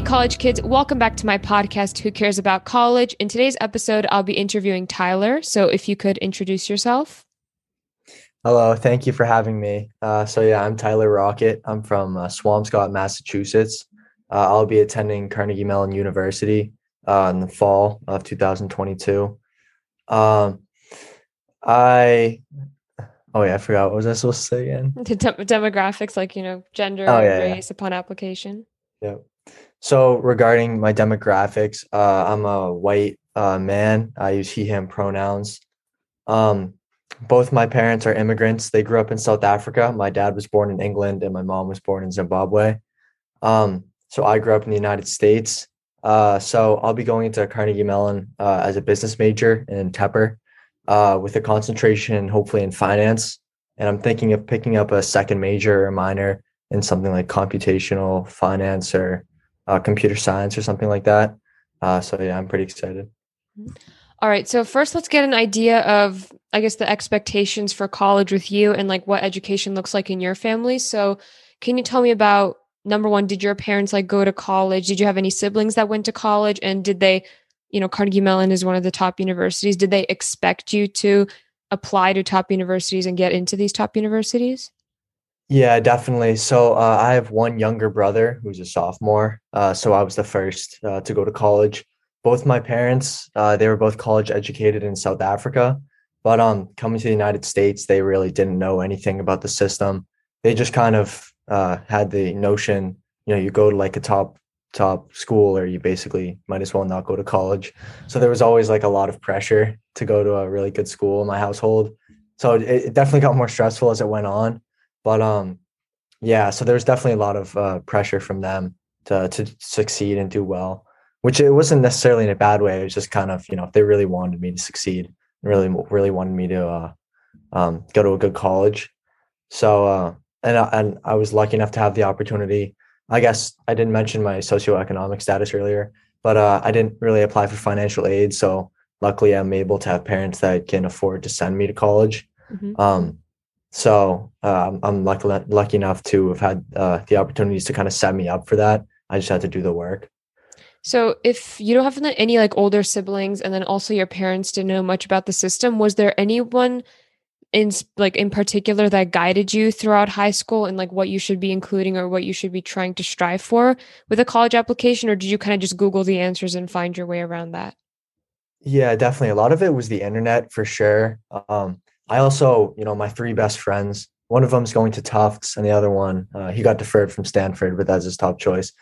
Hey, college kids, welcome back to my podcast, Who Cares About College? In today's episode, I'll be interviewing Tyler. So if you could introduce yourself. Hello, thank you for having me. Uh, so, yeah, I'm Tyler Rocket. I'm from uh, Swampscott, Massachusetts. Uh, I'll be attending Carnegie Mellon University uh, in the fall of 2022. Um, I Oh yeah, I forgot. What was I supposed to say again? De- demographics, like you know, gender, oh, yeah, race yeah. upon application. Yeah. So regarding my demographics, uh, I'm a white uh, man. I use he/him pronouns. Um, both my parents are immigrants. They grew up in South Africa. My dad was born in England, and my mom was born in Zimbabwe. Um, so I grew up in the United States. Uh, so I'll be going into Carnegie Mellon uh, as a business major in Tepper uh, with a concentration hopefully in finance. And I'm thinking of picking up a second major or minor in something like computational finance or uh, computer science or something like that. Uh, so yeah, I'm pretty excited. All right. So first, let's get an idea of, I guess, the expectations for college with you and like what education looks like in your family. So, can you tell me about number one? Did your parents like go to college? Did you have any siblings that went to college? And did they you know, Carnegie Mellon is one of the top universities. Did they expect you to apply to top universities and get into these top universities? Yeah, definitely. So uh, I have one younger brother who's a sophomore. Uh, so I was the first uh, to go to college. Both my parents, uh, they were both college educated in South Africa, but um, coming to the United States, they really didn't know anything about the system. They just kind of uh, had the notion, you know, you go to like a top top school or you basically might as well not go to college. So there was always like a lot of pressure to go to a really good school in my household. So it, it definitely got more stressful as it went on. But um yeah, so there was definitely a lot of uh, pressure from them to to succeed and do well, which it wasn't necessarily in a bad way. It was just kind of, you know, if they really wanted me to succeed, and really really wanted me to uh, um, go to a good college. So uh and and I was lucky enough to have the opportunity I guess I didn't mention my socioeconomic status earlier, but uh, I didn't really apply for financial aid. So luckily, I'm able to have parents that can afford to send me to college. Mm-hmm. Um, so uh, I'm lucky, lucky enough to have had uh, the opportunities to kind of set me up for that. I just had to do the work. So if you don't have any like older siblings and then also your parents didn't know much about the system, was there anyone in like in particular that guided you throughout high school and like what you should be including or what you should be trying to strive for with a college application or did you kind of just google the answers and find your way around that yeah definitely a lot of it was the internet for sure um, i also you know my three best friends one of them's going to tufts and the other one uh, he got deferred from stanford but that's his top choice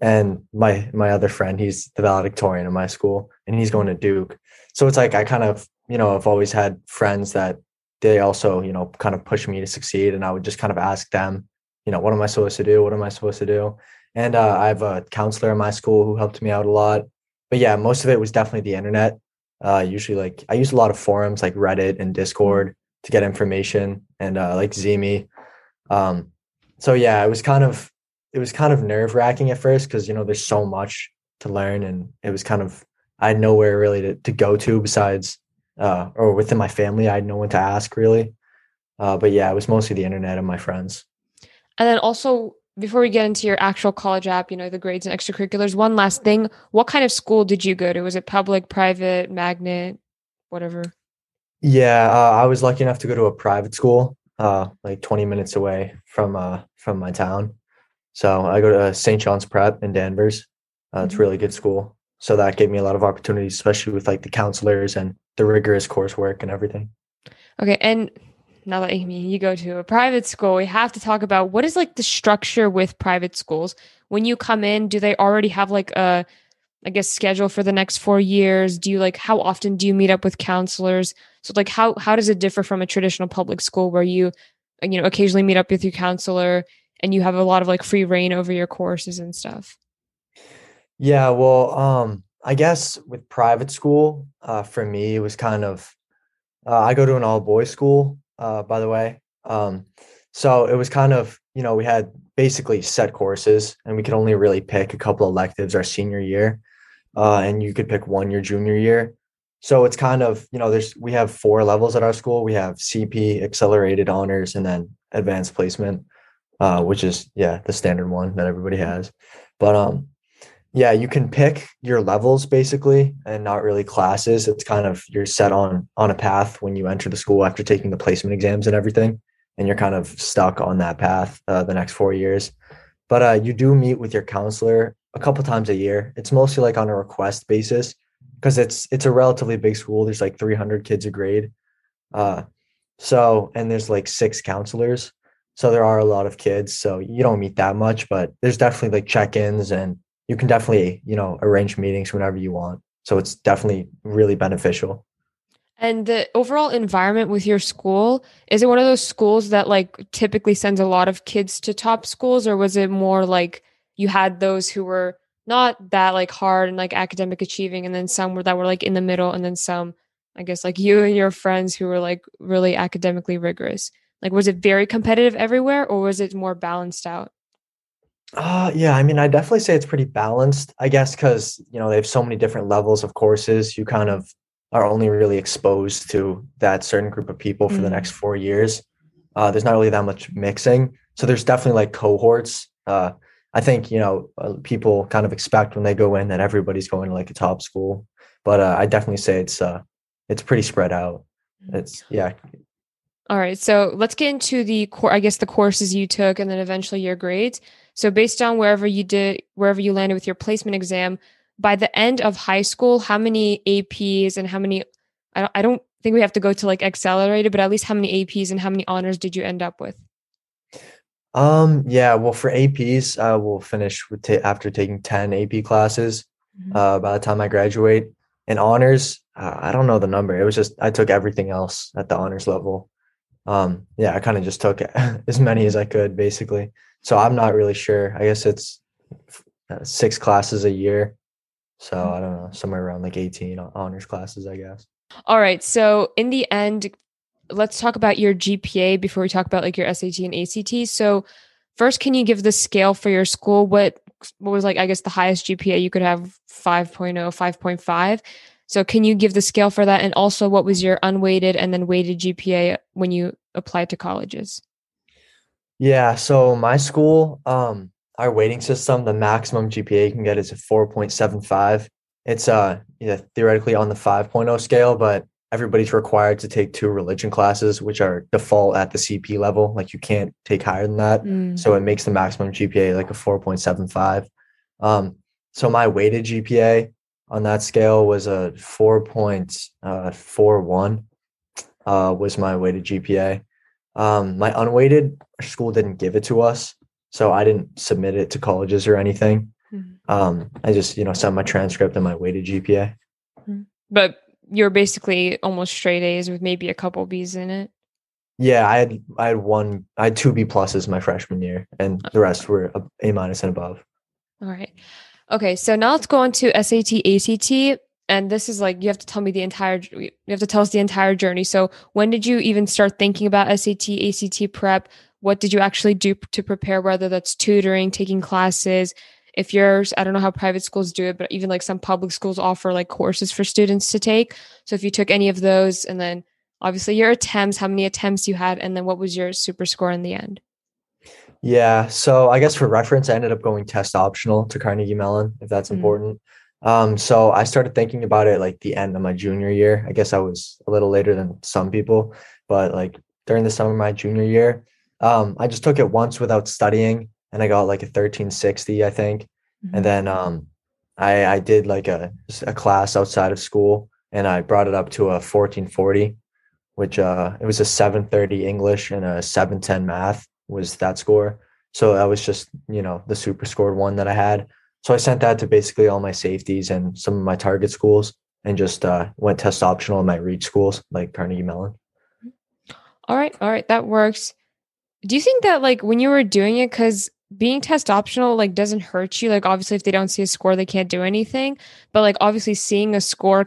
and my my other friend he's the valedictorian in my school and he's going to duke so it's like i kind of you know i've always had friends that they also, you know, kind of push me to succeed. And I would just kind of ask them, you know, what am I supposed to do? What am I supposed to do? And uh, I have a counselor in my school who helped me out a lot. But yeah, most of it was definitely the internet. Uh, usually, like I use a lot of forums like Reddit and Discord to get information, and uh, like Zeme. Um, so yeah, it was kind of it was kind of nerve wracking at first because you know there's so much to learn, and it was kind of I had nowhere really to, to go to besides uh, or within my family, I had no one to ask really. Uh, but yeah, it was mostly the internet and my friends. And then also, before we get into your actual college app, you know, the grades and extracurriculars, one last thing. What kind of school did you go to? Was it public, private, magnet, whatever? Yeah, uh, I was lucky enough to go to a private school, uh, like 20 minutes away from uh, from my town. So I go to St. John's Prep in Danvers. Uh, it's mm-hmm. really good school. So that gave me a lot of opportunities, especially with like the counselors and the rigorous coursework and everything. Okay, and now that Amy, you go to a private school, we have to talk about what is like the structure with private schools. When you come in, do they already have like a I guess schedule for the next 4 years? Do you like how often do you meet up with counselors? So like how how does it differ from a traditional public school where you you know occasionally meet up with your counselor and you have a lot of like free reign over your courses and stuff? Yeah, well, um I guess with private school, uh, for me, it was kind of, uh, I go to an all boys school, uh, by the way. Um, so it was kind of, you know, we had basically set courses and we could only really pick a couple electives our senior year. Uh, and you could pick one your junior year. So it's kind of, you know, there's, we have four levels at our school. We have CP, accelerated honors, and then advanced placement, uh, which is, yeah, the standard one that everybody has. But, um, Yeah, you can pick your levels basically and not really classes. It's kind of you're set on on a path when you enter the school after taking the placement exams and everything, and you're kind of stuck on that path uh, the next four years. But uh, you do meet with your counselor a couple times a year. It's mostly like on a request basis because it's it's a relatively big school. There's like 300 kids a grade. Uh, so and there's like six counselors. So there are a lot of kids. So you don't meet that much, but there's definitely like check-ins and you can definitely, you know, arrange meetings whenever you want. So it's definitely really beneficial. And the overall environment with your school, is it one of those schools that like typically sends a lot of kids to top schools or was it more like you had those who were not that like hard and like academic achieving and then some were that were like in the middle and then some I guess like you and your friends who were like really academically rigorous. Like was it very competitive everywhere or was it more balanced out? Uh yeah, I mean I definitely say it's pretty balanced. I guess cuz you know they have so many different levels of courses, you kind of are only really exposed to that certain group of people for mm. the next 4 years. Uh there's not really that much mixing. So there's definitely like cohorts. Uh I think you know uh, people kind of expect when they go in that everybody's going to like a top school, but uh, I definitely say it's uh, it's pretty spread out. Mm-hmm. It's yeah. All right, so let's get into the core. I guess the courses you took, and then eventually your grades. So based on wherever you did, wherever you landed with your placement exam, by the end of high school, how many APs and how many? I don't, I don't think we have to go to like accelerated, but at least how many APs and how many honors did you end up with? Um, yeah, well, for APs, uh, we'll finish with ta- after taking 10 AP classes mm-hmm. uh, by the time I graduate. And honors, uh, I don't know the number. It was just, I took everything else at the honors level. Um, yeah, I kind of just took as many as I could basically. So I'm not really sure. I guess it's uh, six classes a year. So mm-hmm. I don't know, somewhere around like 18 honors classes, I guess. All right. So in the end, let's talk about your GPA before we talk about like your SAT and ACT. So, first, can you give the scale for your school? What what was like I guess the highest GPA you could have 5.0, 5.5. So, can you give the scale for that and also what was your unweighted and then weighted GPA when you applied to colleges? Yeah, so my school um our weighting system, the maximum GPA you can get is a 4.75. It's uh yeah, theoretically on the 5.0 scale, but everybody's required to take two religion classes, which are default at the CP level. Like you can't take higher than that. Mm. So it makes the maximum GPA like a 4.75. Um, so my weighted GPA on that scale was a 4.41 uh, uh, was my weighted GPA. Um, my unweighted school didn't give it to us. So I didn't submit it to colleges or anything. Mm. Um, I just, you know, sent my transcript and my weighted GPA. Mm. But you're basically almost straight A's with maybe a couple B's in it. Yeah, I had I had one I had two B pluses my freshman year, and the rest were A minus and above. All right. Okay, so now let's go on to SAT, ACT, and this is like you have to tell me the entire you have to tell us the entire journey. So when did you even start thinking about SAT, ACT prep? What did you actually do to prepare? Whether that's tutoring, taking classes, if yours i don't know how private schools do it but even like some public schools offer like courses for students to take so if you took any of those and then obviously your attempts how many attempts you had and then what was your super score in the end yeah so i guess for reference i ended up going test optional to carnegie mellon if that's mm-hmm. important um so i started thinking about it like the end of my junior year i guess i was a little later than some people but like during the summer of my junior year um i just took it once without studying and I got like a 1360, I think. Mm-hmm. And then um, I, I did like a, a class outside of school and I brought it up to a 1440, which uh, it was a 730 English and a 710 math was that score. So that was just, you know, the super scored one that I had. So I sent that to basically all my safeties and some of my target schools and just uh, went test optional in my reach schools like Carnegie Mellon. All right. All right. That works. Do you think that like when you were doing it, because being test optional like doesn't hurt you like obviously if they don't see a score they can't do anything but like obviously seeing a score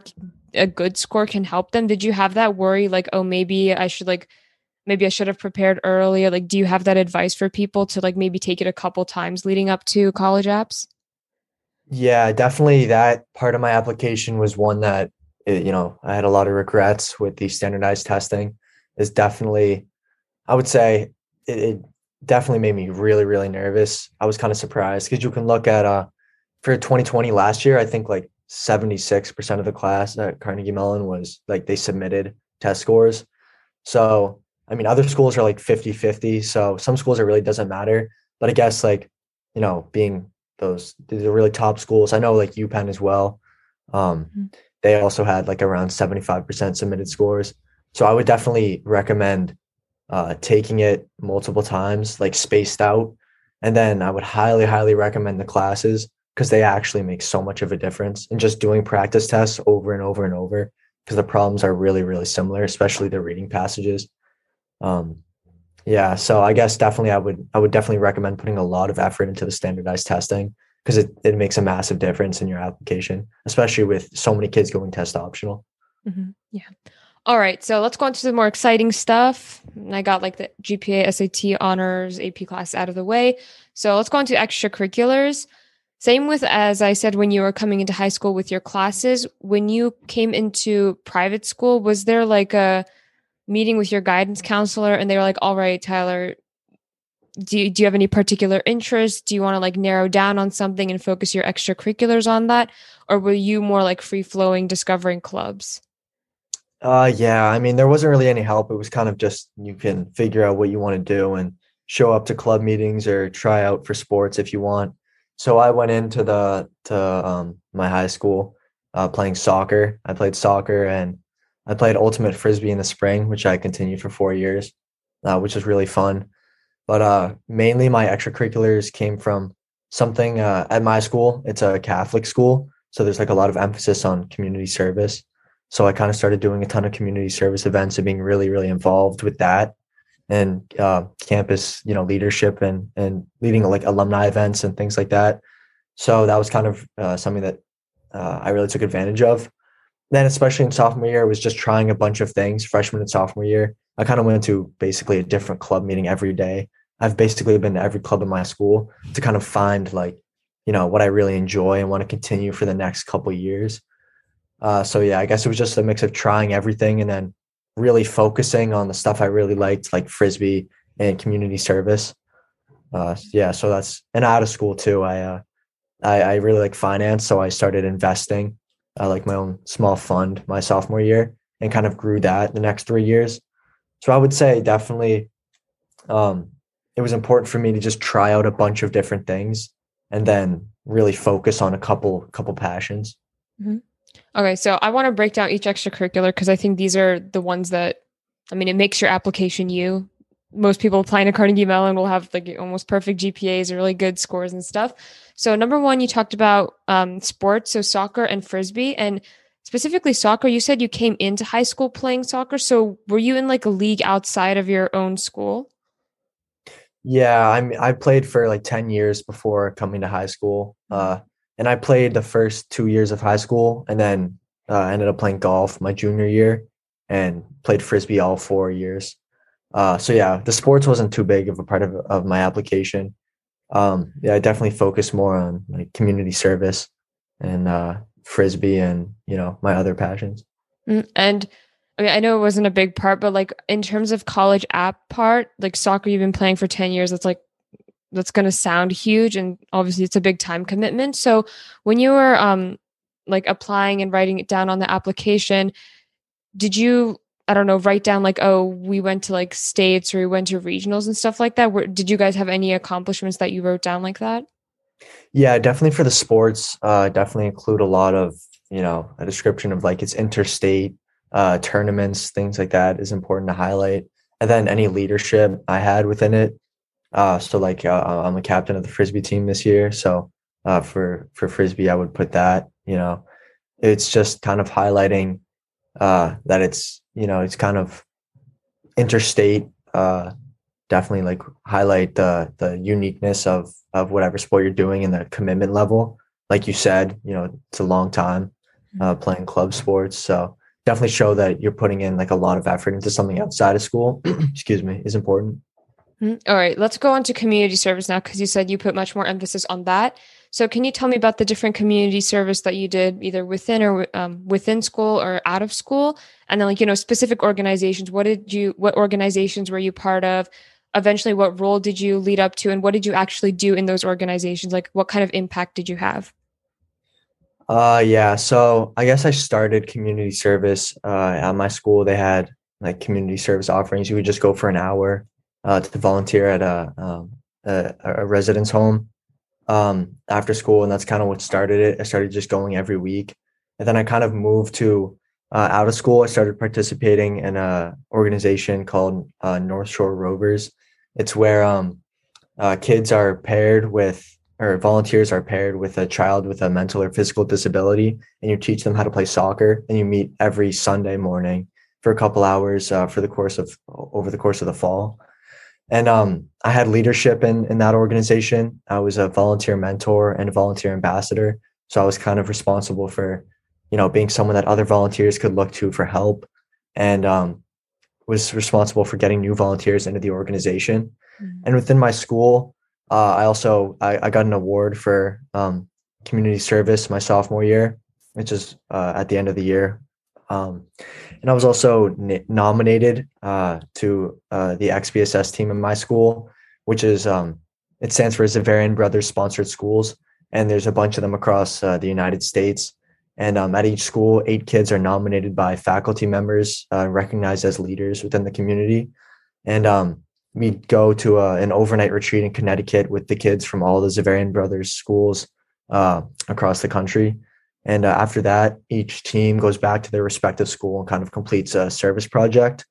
a good score can help them did you have that worry like oh maybe i should like maybe i should have prepared earlier. Like do you have that advice for people to like maybe take it a couple times leading up to college apps? Yeah definitely that part of my application was one that it, you know i had a lot of regrets with the standardized testing. Is definitely i would say it, it definitely made me really really nervous. I was kind of surprised because you can look at uh for 2020 last year, I think like 76% of the class at Carnegie Mellon was like they submitted test scores. So, I mean, other schools are like 50 50. So, some schools it really doesn't matter. But I guess like, you know, being those the really top schools, I know like UPenn as well. Um, mm-hmm. They also had like around 75% submitted scores. So, I would definitely recommend uh, taking it multiple times, like spaced out. And then I would highly, highly recommend the classes because they actually make so much of a difference and just doing practice tests over and over and over because the problems are really really similar especially the reading passages um yeah so i guess definitely i would i would definitely recommend putting a lot of effort into the standardized testing because it, it makes a massive difference in your application especially with so many kids going test optional. Mm-hmm. yeah. All right so let's go on to the more exciting stuff. I got like the gpa sat honors ap class out of the way. So let's go on to extracurriculars. Same with, as I said, when you were coming into high school with your classes, when you came into private school, was there like a meeting with your guidance counselor and they were like, all right, Tyler, do you, do you have any particular interest? Do you want to like narrow down on something and focus your extracurriculars on that? Or were you more like free flowing, discovering clubs? Uh, yeah, I mean, there wasn't really any help. It was kind of just you can figure out what you want to do and show up to club meetings or try out for sports if you want so I went into the to um, my high school uh, playing soccer. I played soccer and I played ultimate frisbee in the spring, which I continued for four years, uh, which was really fun. But uh, mainly my extracurriculars came from something uh, at my school. It's a Catholic school, so there's like a lot of emphasis on community service. So I kind of started doing a ton of community service events and being really, really involved with that and uh, campus, you know, leadership and and leading like alumni events and things like that. So that was kind of uh, something that uh, I really took advantage of. Then, especially in sophomore year, I was just trying a bunch of things. Freshman and sophomore year, I kind of went to basically a different club meeting every day. I've basically been to every club in my school to kind of find like, you know, what I really enjoy and want to continue for the next couple years. Uh, so yeah, I guess it was just a mix of trying everything and then really focusing on the stuff I really liked, like frisbee and community service. Uh, yeah, so that's and out of school too. I, uh, I I really like finance, so I started investing, uh, like my own small fund my sophomore year, and kind of grew that the next three years. So I would say definitely, um, it was important for me to just try out a bunch of different things and then really focus on a couple couple passions. Mm-hmm. Okay, so I want to break down each extracurricular because I think these are the ones that, I mean, it makes your application you. Most people applying to Carnegie Mellon will have like almost perfect GPAs or really good scores and stuff. So, number one, you talked about um, sports, so soccer and frisbee, and specifically soccer. You said you came into high school playing soccer. So, were you in like a league outside of your own school? Yeah, I'm. I played for like ten years before coming to high school. Uh, and I played the first two years of high school, and then uh, ended up playing golf my junior year, and played frisbee all four years. Uh, so yeah, the sports wasn't too big of a part of of my application. Um, yeah, I definitely focused more on like community service and uh, frisbee, and you know my other passions. Mm, and I mean, I know it wasn't a big part, but like in terms of college app part, like soccer, you've been playing for ten years. That's like that's going to sound huge and obviously it's a big time commitment so when you were um like applying and writing it down on the application did you i don't know write down like oh we went to like states or we went to regionals and stuff like that Where, did you guys have any accomplishments that you wrote down like that yeah definitely for the sports uh definitely include a lot of you know a description of like its interstate uh tournaments things like that is important to highlight and then any leadership i had within it uh, so like uh, I'm a captain of the frisbee team this year. So uh, for for frisbee, I would put that. You know, it's just kind of highlighting uh, that it's you know it's kind of interstate. Uh, definitely like highlight the the uniqueness of of whatever sport you're doing and the commitment level. Like you said, you know, it's a long time uh, mm-hmm. playing club sports, so definitely show that you're putting in like a lot of effort into something outside of school. excuse me, is important. Mm-hmm. All right, let's go on to community service now because you said you put much more emphasis on that. So, can you tell me about the different community service that you did, either within or um, within school or out of school, and then like you know specific organizations? What did you? What organizations were you part of? Eventually, what role did you lead up to, and what did you actually do in those organizations? Like, what kind of impact did you have? Uh, yeah. So I guess I started community service uh, at my school. They had like community service offerings. You would just go for an hour uh, to volunteer at a, um, a, a residence home um, after school, and that's kind of what started it. I started just going every week, and then I kind of moved to uh, out of school. I started participating in a organization called uh, North Shore Rovers. It's where um, uh, kids are paired with or volunteers are paired with a child with a mental or physical disability, and you teach them how to play soccer. And you meet every Sunday morning for a couple hours uh, for the course of over the course of the fall. And um, I had leadership in in that organization. I was a volunteer mentor and a volunteer ambassador, so I was kind of responsible for, you know, being someone that other volunteers could look to for help, and um, was responsible for getting new volunteers into the organization. Mm-hmm. And within my school, uh, I also I, I, got an award for um, community service my sophomore year, which is uh, at the end of the year. Um, and I was also n- nominated uh, to uh, the XBSS team in my school, which is um, it stands for Xaverian Brothers Sponsored Schools, and there's a bunch of them across uh, the United States. And um, at each school, eight kids are nominated by faculty members, uh, recognized as leaders within the community. And um, we go to a, an overnight retreat in Connecticut with the kids from all the Xaverian Brothers schools uh, across the country. And uh, after that, each team goes back to their respective school and kind of completes a service project.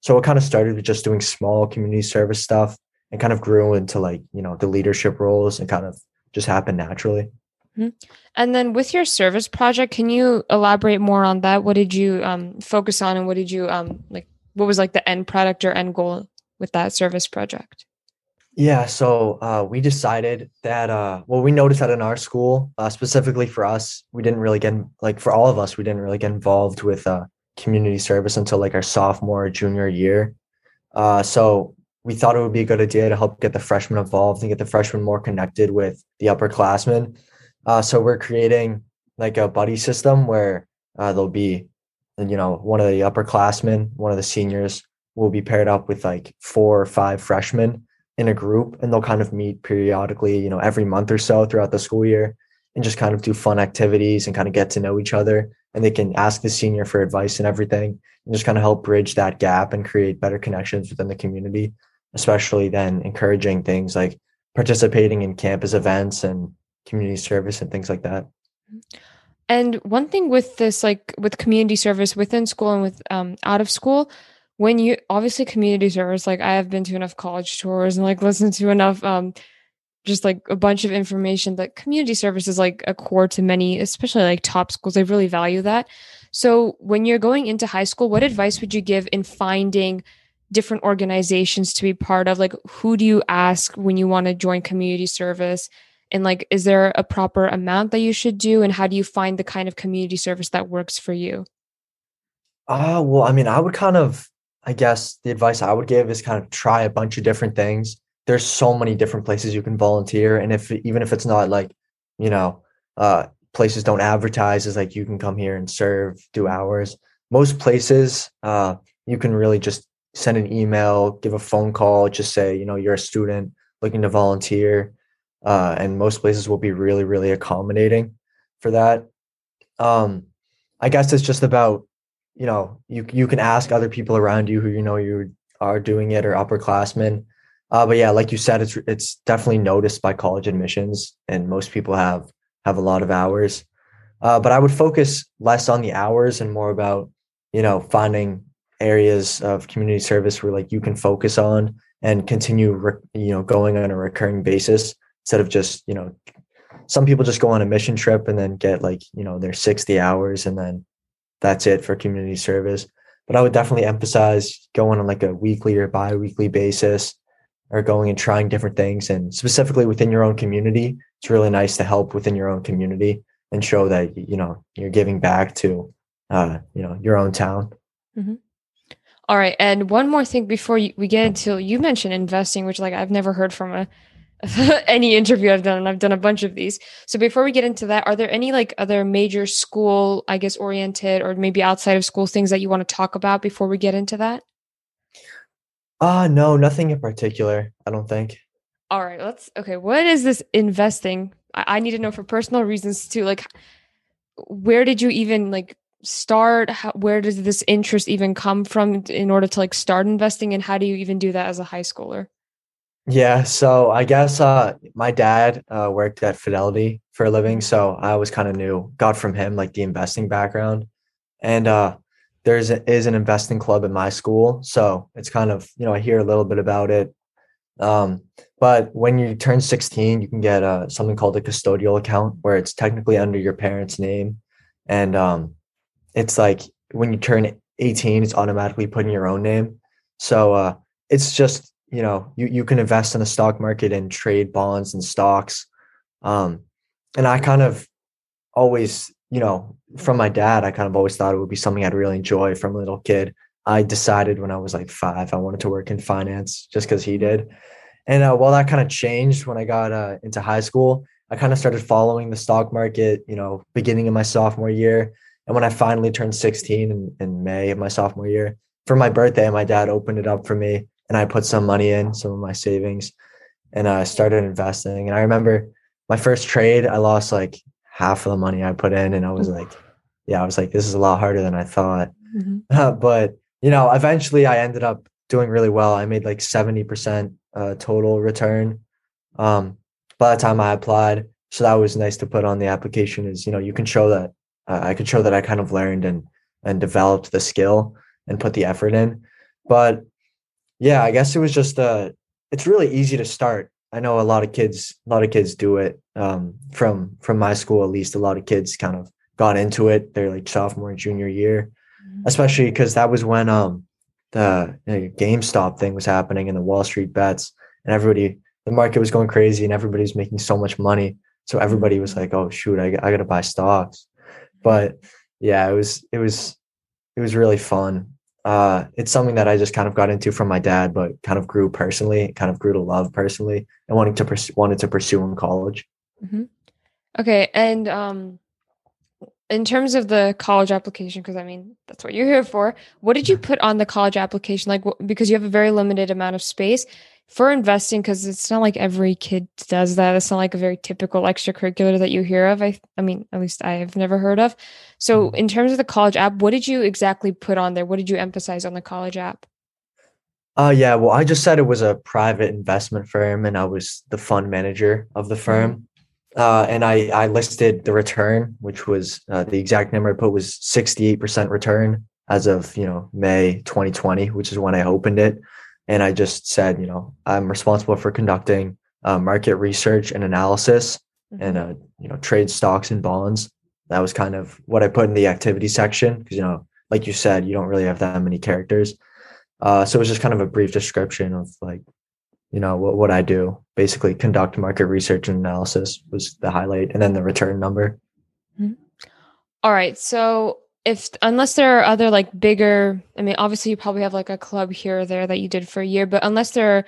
So it kind of started with just doing small community service stuff and kind of grew into like, you know, the leadership roles and kind of just happened naturally. Mm-hmm. And then with your service project, can you elaborate more on that? What did you um, focus on and what did you um, like? What was like the end product or end goal with that service project? Yeah, so uh, we decided that uh, well, we noticed that in our school, uh, specifically for us, we didn't really get like for all of us, we didn't really get involved with uh, community service until like our sophomore or junior year. Uh, so we thought it would be a good idea to help get the freshmen involved and get the freshmen more connected with the upperclassmen. Uh, so we're creating like a buddy system where there'll be, you know, one of the upperclassmen, one of the seniors will be paired up with like four or five freshmen in a group and they'll kind of meet periodically, you know, every month or so throughout the school year and just kind of do fun activities and kind of get to know each other. And they can ask the senior for advice and everything and just kind of help bridge that gap and create better connections within the community, especially then encouraging things like participating in campus events and community service and things like that. And one thing with this, like with community service within school and with um, out of school, when you obviously community service, like I have been to enough college tours and like listened to enough, um, just like a bunch of information that community service is like a core to many, especially like top schools. They really value that. So when you're going into high school, what advice would you give in finding different organizations to be part of? Like, who do you ask when you want to join community service? And like, is there a proper amount that you should do? And how do you find the kind of community service that works for you? Ah, uh, well, I mean, I would kind of I guess the advice I would give is kind of try a bunch of different things. There's so many different places you can volunteer, and if even if it's not like, you know, uh, places don't advertise is like you can come here and serve, do hours. Most places, uh, you can really just send an email, give a phone call, just say you know you're a student looking to volunteer, uh, and most places will be really really accommodating for that. Um, I guess it's just about you know you you can ask other people around you who you know you are doing it or upperclassmen. Uh, but yeah like you said it's it's definitely noticed by college admissions and most people have have a lot of hours. Uh, but i would focus less on the hours and more about you know finding areas of community service where like you can focus on and continue re- you know going on a recurring basis instead of just you know some people just go on a mission trip and then get like you know their 60 hours and then that's it for community service. But I would definitely emphasize going on like a weekly or bi-weekly basis or going and trying different things and specifically within your own community. It's really nice to help within your own community and show that you know you're giving back to uh, you know your own town. Mm-hmm. All right, and one more thing before we get into you mentioned investing, which like I've never heard from a any interview I've done, and I've done a bunch of these. So before we get into that, are there any like other major school, I guess, oriented or maybe outside of school things that you want to talk about before we get into that? Uh no, nothing in particular. I don't think. All right, let's okay. What is this investing? I, I need to know for personal reasons too. Like, where did you even like start? How, where does this interest even come from in order to like start investing? And how do you even do that as a high schooler? Yeah, so I guess uh, my dad uh, worked at Fidelity for a living, so I was kind of new, got from him like the investing background, and uh, there's a, is an investing club in my school, so it's kind of you know I hear a little bit about it, um, but when you turn 16, you can get uh, something called a custodial account, where it's technically under your parents' name, and um, it's like when you turn 18, it's automatically put in your own name, so uh, it's just you know you, you can invest in the stock market and trade bonds and stocks. Um, and i kind of always you know from my dad i kind of always thought it would be something i'd really enjoy from a little kid. I decided when i was like five i wanted to work in finance just because he did. And uh, while that kind of changed when i got uh, into high school i kind of started following the stock market you know beginning of my sophomore year. And when i finally turned 16 in, in may of my sophomore year for my birthday my dad opened it up for me and I put some money in, some of my savings, and I started investing. And I remember my first trade, I lost like half of the money I put in, and I was like, yeah, I was like, this is a lot harder than I thought. Mm-hmm. But you know, eventually I ended up doing really well. I made like seventy percent uh, total return um, by the time I applied. So that was nice to put on the application. Is you know you can show that uh, I could show that I kind of learned and and developed the skill and put the effort in. But yeah, I guess it was just uh it's really easy to start. I know a lot of kids a lot of kids do it. Um from from my school at least a lot of kids kind of got into it. They're like sophomore and junior year. Mm-hmm. Especially because that was when um the you know, GameStop thing was happening and the Wall Street bets and everybody the market was going crazy and everybody was making so much money. So everybody was like, "Oh shoot, I, I got to buy stocks." But yeah, it was it was it was really fun uh, it's something that I just kind of got into from my dad, but kind of grew personally, kind of grew to love personally, and wanting to pursue, wanted to pursue in college. Mm-hmm. Okay, and um, in terms of the college application, because I mean that's what you're here for. What did you put on the college application? Like, because you have a very limited amount of space for investing because it's not like every kid does that it's not like a very typical extracurricular that you hear of i i mean at least i have never heard of so mm-hmm. in terms of the college app what did you exactly put on there what did you emphasize on the college app uh yeah well i just said it was a private investment firm and i was the fund manager of the firm mm-hmm. Uh, and I, I listed the return, which was uh, the exact number I put was 68% return as of, you know, May 2020, which is when I opened it. And I just said, you know, I'm responsible for conducting uh, market research and analysis mm-hmm. and, uh, you know, trade stocks and bonds. That was kind of what I put in the activity section because, you know, like you said, you don't really have that many characters. Uh, so it was just kind of a brief description of like, you know, what, what I do. Basically, conduct market research and analysis was the highlight, and then the return number. Mm-hmm. All right. So if unless there are other like bigger i mean obviously you probably have like a club here or there that you did for a year but unless there are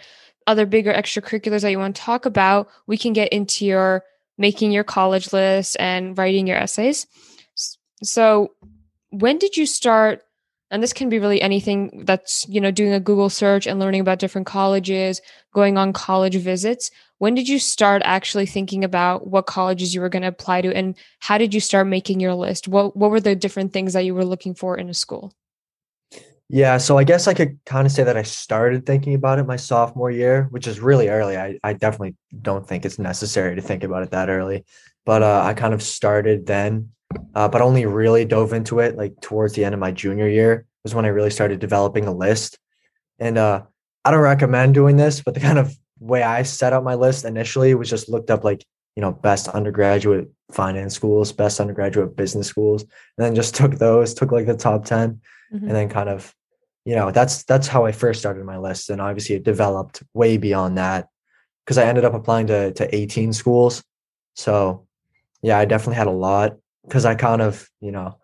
other bigger extracurriculars that you want to talk about we can get into your making your college list and writing your essays. So when did you start and this can be really anything that's you know doing a google search and learning about different colleges going on college visits. When did you start actually thinking about what colleges you were going to apply to and how did you start making your list? What what were the different things that you were looking for in a school? Yeah so i guess i could kind of say that i started thinking about it my sophomore year which is really early. I, I definitely don't think it's necessary to think about it that early. But uh, i kind of started then uh, but only really dove into it like towards the end of my junior year was when i really started developing a list and uh, i don't recommend doing this but the kind of way I set up my list initially was just looked up like, you know, best undergraduate finance schools, best undergraduate business schools, and then just took those, took like the top 10 mm-hmm. and then kind of, you know, that's that's how I first started my list. And obviously it developed way beyond that because I ended up applying to to 18 schools. So yeah, I definitely had a lot because I kind of, you know,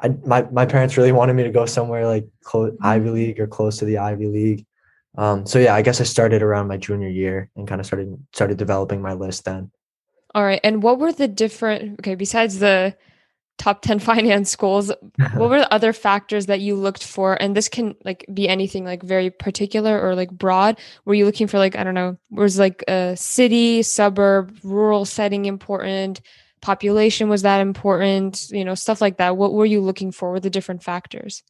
I my my parents really wanted me to go somewhere like close, mm-hmm. Ivy League or close to the Ivy League. Um, so yeah, I guess I started around my junior year and kind of started started developing my list then. All right. And what were the different okay, besides the top 10 finance schools, what were the other factors that you looked for? And this can like be anything like very particular or like broad. Were you looking for like, I don't know, was like a city, suburb, rural setting important, population was that important, you know, stuff like that. What were you looking for? What the different factors?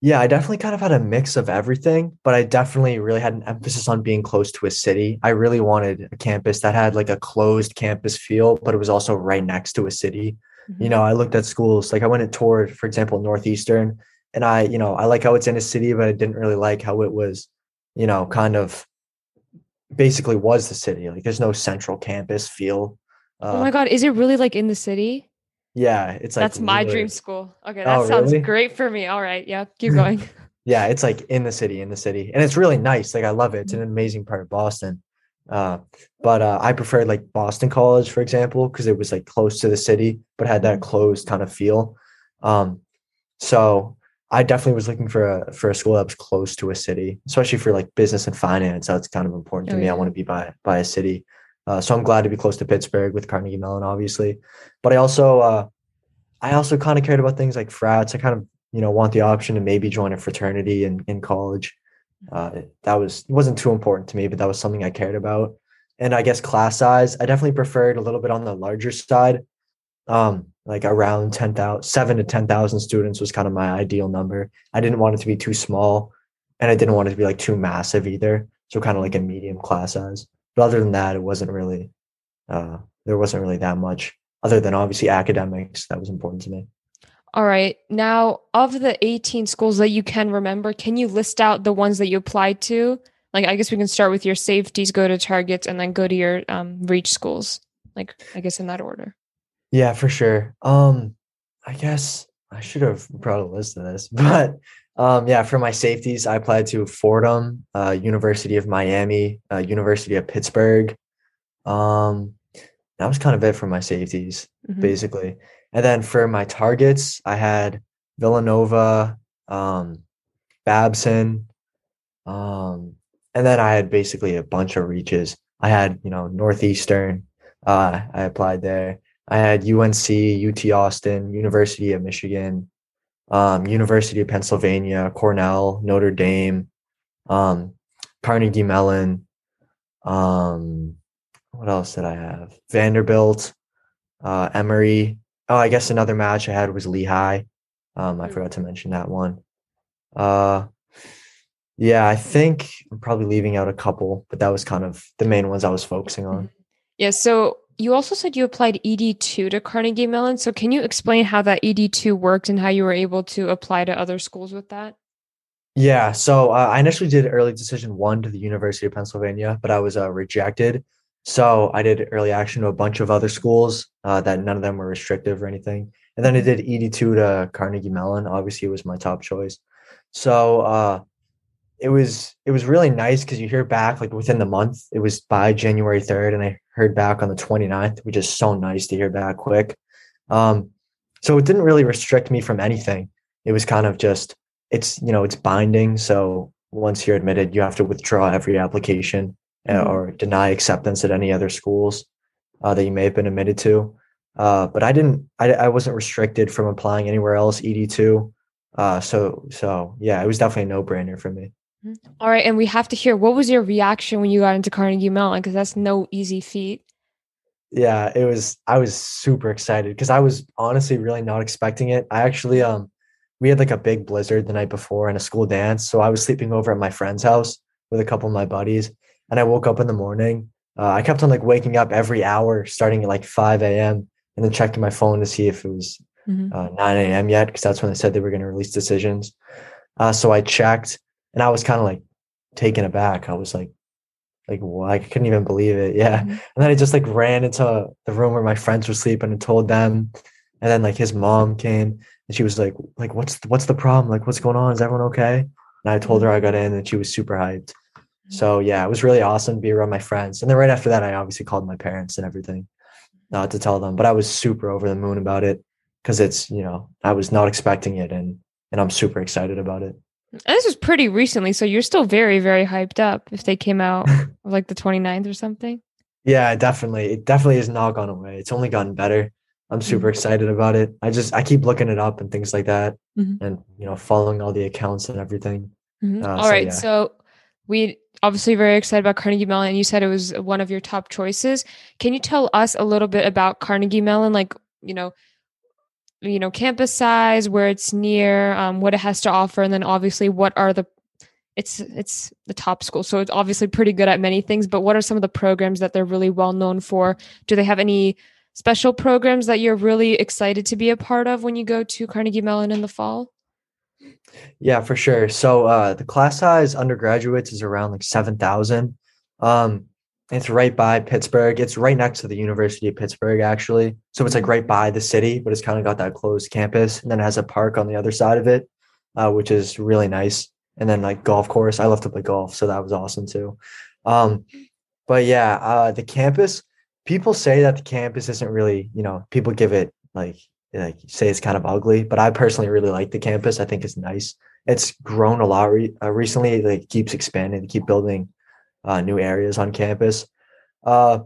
Yeah, I definitely kind of had a mix of everything, but I definitely really had an emphasis on being close to a city. I really wanted a campus that had like a closed campus feel, but it was also right next to a city. Mm-hmm. You know, I looked at schools, like I went and toured, for example, Northeastern, and I, you know, I like how it's in a city, but I didn't really like how it was, you know, kind of basically was the city. Like there's no central campus feel. Uh, oh my God. Is it really like in the city? Yeah, it's like that's my dream school. Okay, that oh, sounds really? great for me. All right, yeah, keep going. yeah, it's like in the city, in the city, and it's really nice. Like I love it. It's an mm-hmm. amazing part of Boston. Uh, but uh, I preferred like Boston College, for example, because it was like close to the city, but had that mm-hmm. closed kind of feel. Um, so I definitely was looking for a for a school that was close to a city, especially for like business and finance. That's kind of important to oh, me. Yeah. I want to be by by a city. Uh, so I'm glad to be close to Pittsburgh with Carnegie Mellon, obviously. But I also, uh, I also kind of cared about things like frats. I kind of, you know, want the option to maybe join a fraternity in in college. Uh, that was wasn't too important to me, but that was something I cared about. And I guess class size, I definitely preferred a little bit on the larger side. Um, like around 10,000, seven to 10,000 students was kind of my ideal number. I didn't want it to be too small and I didn't want it to be like too massive either. So kind of like a medium class size. But other than that, it wasn't really, uh, there wasn't really that much other than obviously academics. That was important to me. All right. Now, of the 18 schools that you can remember, can you list out the ones that you applied to? Like, I guess we can start with your safeties, go to targets, and then go to your um, reach schools. Like, I guess in that order. Yeah, for sure. Um, I guess I should have brought a list of this, but um, yeah, for my safeties, I applied to Fordham, uh, University of Miami, uh, University of Pittsburgh. Um, that was kind of it for my safeties, mm-hmm. basically. And then for my targets, I had Villanova, um, Babson, um, and then I had basically a bunch of reaches. I had, you know, Northeastern. Uh, I applied there. I had UNC, UT Austin, University of Michigan, um, University of Pennsylvania, Cornell, Notre Dame, um, Carnegie Mellon. Um, what else did I have? Vanderbilt, uh, Emory. Oh, I guess another match I had was Lehigh. Um, I hmm. forgot to mention that one. Uh, yeah, I think I'm probably leaving out a couple, but that was kind of the main ones I was focusing on. Yeah. So you also said you applied ED2 to Carnegie Mellon. So can you explain how that ED2 worked and how you were able to apply to other schools with that? Yeah. So uh, I initially did early decision one to the University of Pennsylvania, but I was uh, rejected. So I did early action to a bunch of other schools uh, that none of them were restrictive or anything. And then I did ED2 to Carnegie Mellon. Obviously, it was my top choice. So uh, it was it was really nice because you hear back like within the month. It was by January 3rd, and I heard back on the 29th, which is so nice to hear back quick. Um, so it didn't really restrict me from anything. It was kind of just it's you know it's binding. So once you're admitted, you have to withdraw every application uh, mm-hmm. or deny acceptance at any other schools uh, that you may have been admitted to. Uh, but I didn't. I, I wasn't restricted from applying anywhere else. ED two. Uh, so so yeah, it was definitely a no brainer for me. Mm-hmm. All right, and we have to hear what was your reaction when you got into Carnegie Mellon because that's no easy feat. Yeah, it was. I was super excited because I was honestly really not expecting it. I actually um, we had like a big blizzard the night before and a school dance, so I was sleeping over at my friend's house with a couple of my buddies, and I woke up in the morning. Uh, I kept on like waking up every hour, starting at like five a.m. and then checking my phone to see if it was mm-hmm. uh, nine a.m. yet because that's when they said they were going to release decisions. Uh, so I checked and I was kind of like taken aback. I was like, like well, I couldn't even believe it. Yeah. Mm-hmm. And then I just like ran into the room where my friends were sleeping and told them. And then like his mom came and she was like, like, what's the, what's the problem? Like, what's going on? Is everyone okay? And I told her I got in and she was super hyped. Mm-hmm. So yeah, it was really awesome to be around my friends. And then right after that, I obviously called my parents and everything uh, to tell them, but I was super over the moon about it because it's, you know, I was not expecting it and, and I'm super excited about it. And this was pretty recently, so you're still very, very hyped up if they came out like the 29th or something. Yeah, definitely. It definitely has not gone away. It's only gotten better. I'm super mm-hmm. excited about it. I just I keep looking it up and things like that, mm-hmm. and you know following all the accounts and everything. Mm-hmm. Uh, all so, right, yeah. so we obviously very excited about Carnegie Mellon, and you said it was one of your top choices. Can you tell us a little bit about Carnegie Mellon? Like, you know, you know, campus size, where it's near, um, what it has to offer, and then obviously what are the it's it's the top school, so it's obviously pretty good at many things. But what are some of the programs that they're really well known for? Do they have any special programs that you're really excited to be a part of when you go to Carnegie Mellon in the fall? Yeah, for sure. So uh, the class size undergraduates is around like seven thousand. Um, it's right by Pittsburgh. It's right next to the University of Pittsburgh, actually. So it's like right by the city, but it's kind of got that closed campus, and then it has a park on the other side of it, uh, which is really nice. And then like golf course. I love to play golf, so that was awesome too. Um, but yeah, uh, the campus. People say that the campus isn't really, you know, people give it like like say it's kind of ugly, but I personally really like the campus. I think it's nice. It's grown a lot re- uh, recently. Like keeps expanding. They keep building uh, new areas on campus. Uh,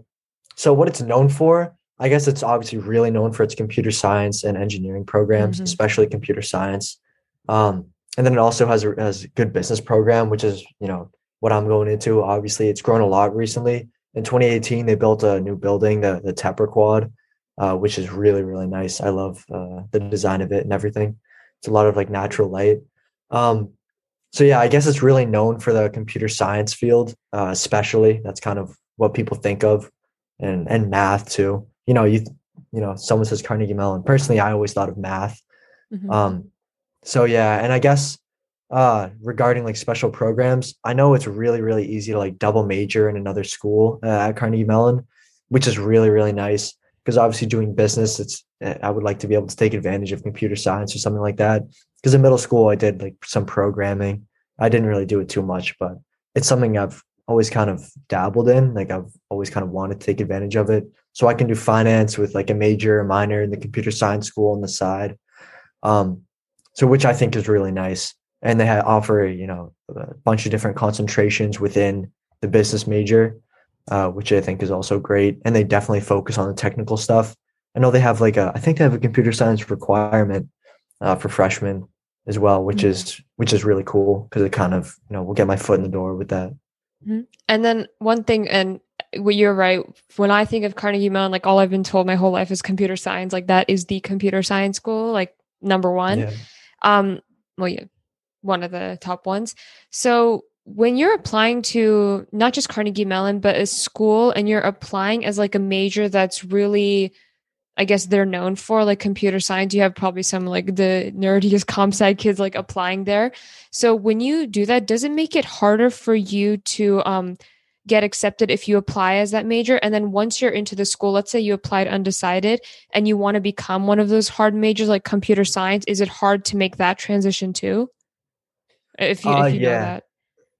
so what it's known for, I guess it's obviously really known for its computer science and engineering programs, mm-hmm. especially computer science. Um, and then it also has a, has a good business program, which is you know what I'm going into. Obviously, it's grown a lot recently. In 2018, they built a new building, the the Tepper Quad, uh, which is really really nice. I love uh, the design of it and everything. It's a lot of like natural light. Um, so yeah, I guess it's really known for the computer science field, uh, especially. That's kind of what people think of, and and math too. You know, you you know, someone says Carnegie Mellon. Personally, I always thought of math. Mm-hmm. Um, so yeah, and I guess uh regarding like special programs, I know it's really really easy to like double major in another school uh, at Carnegie Mellon, which is really really nice because obviously doing business it's eh, i would like to be able to take advantage of computer science or something like that. Because in middle school i did like some programming. I didn't really do it too much but it's something i've always kind of dabbled in like i've always kind of wanted to take advantage of it. So i can do finance with like a major or minor in the computer science school on the side um so which i think is really nice. And they offer you know a bunch of different concentrations within the business major uh, which I think is also great. And they definitely focus on the technical stuff. I know they have like a, I think they have a computer science requirement uh, for freshmen as well, which mm-hmm. is which is really cool because it kind of you know will get my foot in the door with that. Mm-hmm. And then one thing, and well, you're right. When I think of Carnegie Mellon, like all I've been told my whole life is computer science. Like that is the computer science school, like number one. Yeah. Um, well, yeah, one of the top ones. So when you're applying to not just Carnegie Mellon, but a school and you're applying as like a major that's really, I guess they're known for, like computer science, you have probably some like the nerdiest comp sci kids like applying there. So when you do that, does it make it harder for you to um, get accepted if you apply as that major? And then once you're into the school, let's say you applied undecided and you want to become one of those hard majors like computer science, is it hard to make that transition too? If you, uh, if you yeah. know that.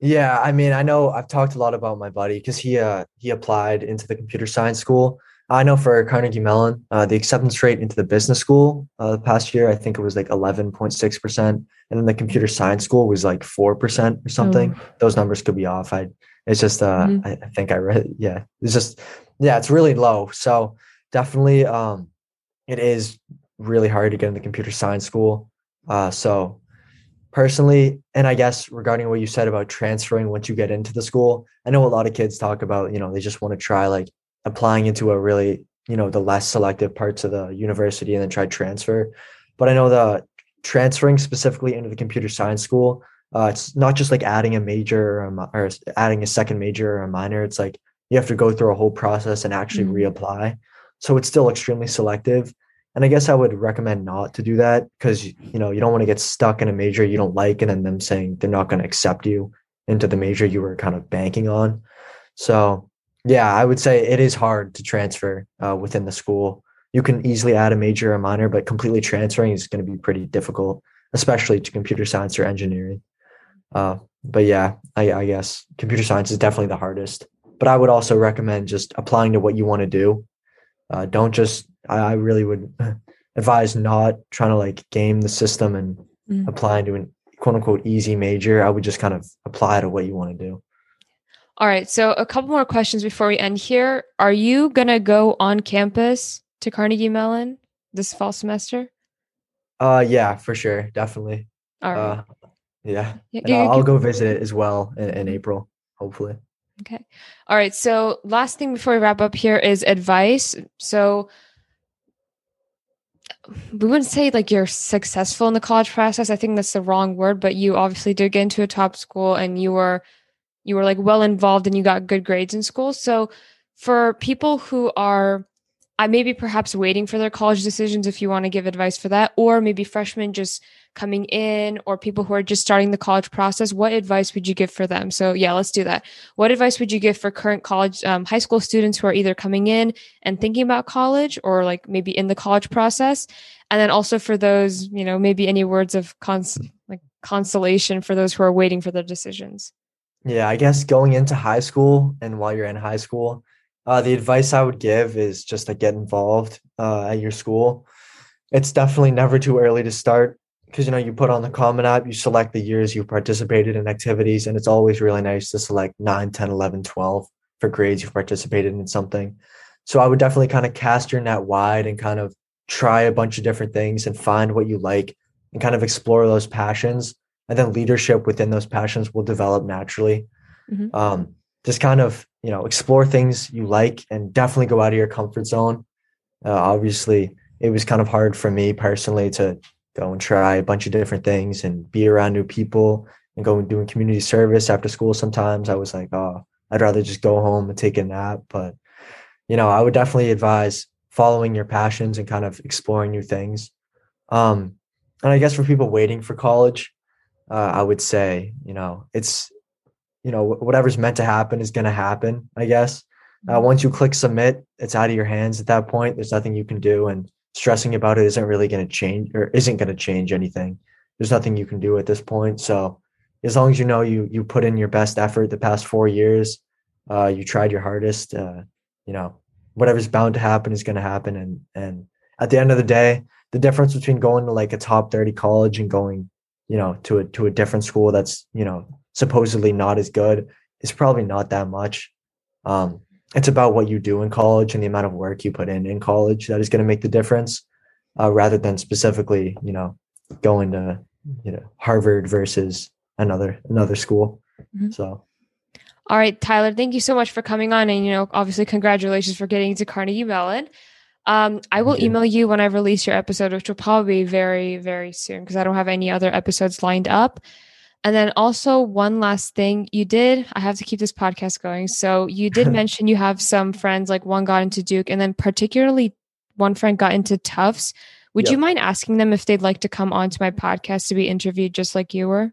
Yeah, I mean, I know I've talked a lot about my buddy because he uh he applied into the computer science school. I know for Carnegie Mellon, uh, the acceptance rate into the business school uh, the past year, I think it was like eleven point six percent, and then the computer science school was like four percent or something. Oh. Those numbers could be off. I it's just uh mm-hmm. I, I think I read yeah it's just yeah it's really low. So definitely um it is really hard to get into computer science school. Uh, so personally and i guess regarding what you said about transferring once you get into the school i know a lot of kids talk about you know they just want to try like applying into a really you know the less selective parts of the university and then try transfer. But i know the transferring specifically into the computer science school uh, it's not just like adding a major or, a, or, adding a second major or a minor it's like you have to go through a whole process and actually mm-hmm. reapply. So it's still extremely selective and I guess I would recommend not to do that because you know you don't want to get stuck in a major you don't like and then them saying they're not going to accept you into the major you were kind of banking on. So yeah, I would say it is hard to transfer uh, within the school. You can easily add a major or minor, but completely transferring is going to be pretty difficult, especially to computer science or engineering. Uh, but yeah, I, I guess computer science is definitely the hardest. But I would also recommend just applying to what you want to do. Uh, don't just I, I really would advise not trying to like game the system and mm. apply into an quote unquote easy major. I would just kind of apply to what you want to do. All right. So a couple more questions before we end here. Are you gonna go on campus to Carnegie Mellon this fall semester? Uh yeah, for sure. Definitely. All right. Uh, yeah. yeah I'll, I'll, go visit it as well in, in April. hopefully. Okay. All right. So, last thing before we wrap up here is advice. So, we wouldn't say like you're successful in the college process. I think that's the wrong word, but you obviously did get into a top school and you were you were like well involved and you got good grades in school. So, for people who are I maybe perhaps waiting for their college decisions if you want to give advice for that, or maybe freshmen just coming in, or people who are just starting the college process. What advice would you give for them? So, yeah, let's do that. What advice would you give for current college, um, high school students who are either coming in and thinking about college, or like maybe in the college process? And then also for those, you know, maybe any words of cons- like consolation for those who are waiting for their decisions. Yeah, I guess going into high school and while you're in high school, uh, the advice I would give is just to get involved uh, at your school. It's definitely never too early to start because you know you put on the common app you select the years you've participated in activities and it's always really nice to select 9 10 11 12 for grades you've participated in something so i would definitely kind of cast your net wide and kind of try a bunch of different things and find what you like and kind of explore those passions and then leadership within those passions will develop naturally mm-hmm. um, just kind of you know explore things you like and definitely go out of your comfort zone. Uh, obviously it was kind of hard for me personally to go and try a bunch of different things and be around new people and go and doing community service after school sometimes. I was like oh i'd rather just go home and take a nap. But you know i would definitely advise following your passions and kind of exploring new things. Um and i guess for people waiting for college uh, i would say you know it's you know whatever's meant to happen is going to happen i guess. Uh, mm-hmm. once you click submit it's out of your hands at that point. There's nothing you can do and stressing about it isn't really going to change or isn't going to change anything. There's nothing you can do at this point so as long as you know you you put in your best effort the past four years uh, you tried your hardest uh, you know whatever's bound to happen is going to happen and and at the end of the day the difference between going to like a top 30 college and going you know to a to a different school that's you know supposedly not as good is probably not that much. Um, it's about what you do in college and the amount of work you put in in college that is going to make the difference, uh, rather than specifically, you know, going to you know Harvard versus another another school. Mm-hmm. So. All right, Tyler, thank you so much for coming on. And, you know, obviously, congratulations for getting to Carnegie Mellon. Um, I will email you when I release your episode, which will probably be very, very soon because I don't have any other episodes lined up. And then also one last thing, you did, I have to keep this podcast going. So you did mention you have some friends, like one got into Duke and then particularly one friend got into Tufts. Would yep. you mind asking them if they'd like to come onto my podcast to be interviewed just like you were?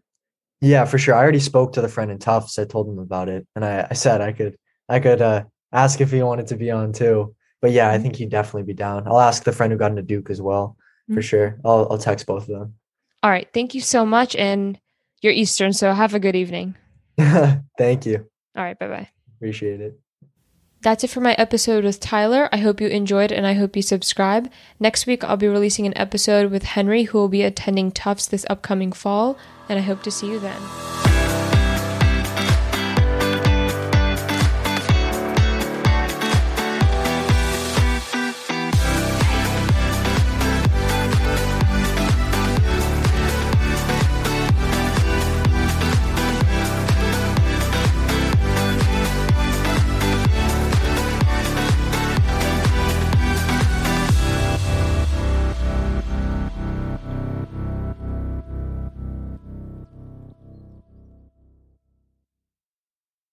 Yeah, for sure. I already spoke to the friend in Tufts. I told him about it. And I, I said I could I could uh, ask if he wanted to be on too. But yeah, I mm-hmm. think he'd definitely be down. I'll ask the friend who got into Duke as well, for mm-hmm. sure. I'll I'll text both of them. All right. Thank you so much. And you're Eastern, so have a good evening. Thank you. All right, bye bye. Appreciate it. That's it for my episode with Tyler. I hope you enjoyed and I hope you subscribe. Next week, I'll be releasing an episode with Henry, who will be attending Tufts this upcoming fall, and I hope to see you then.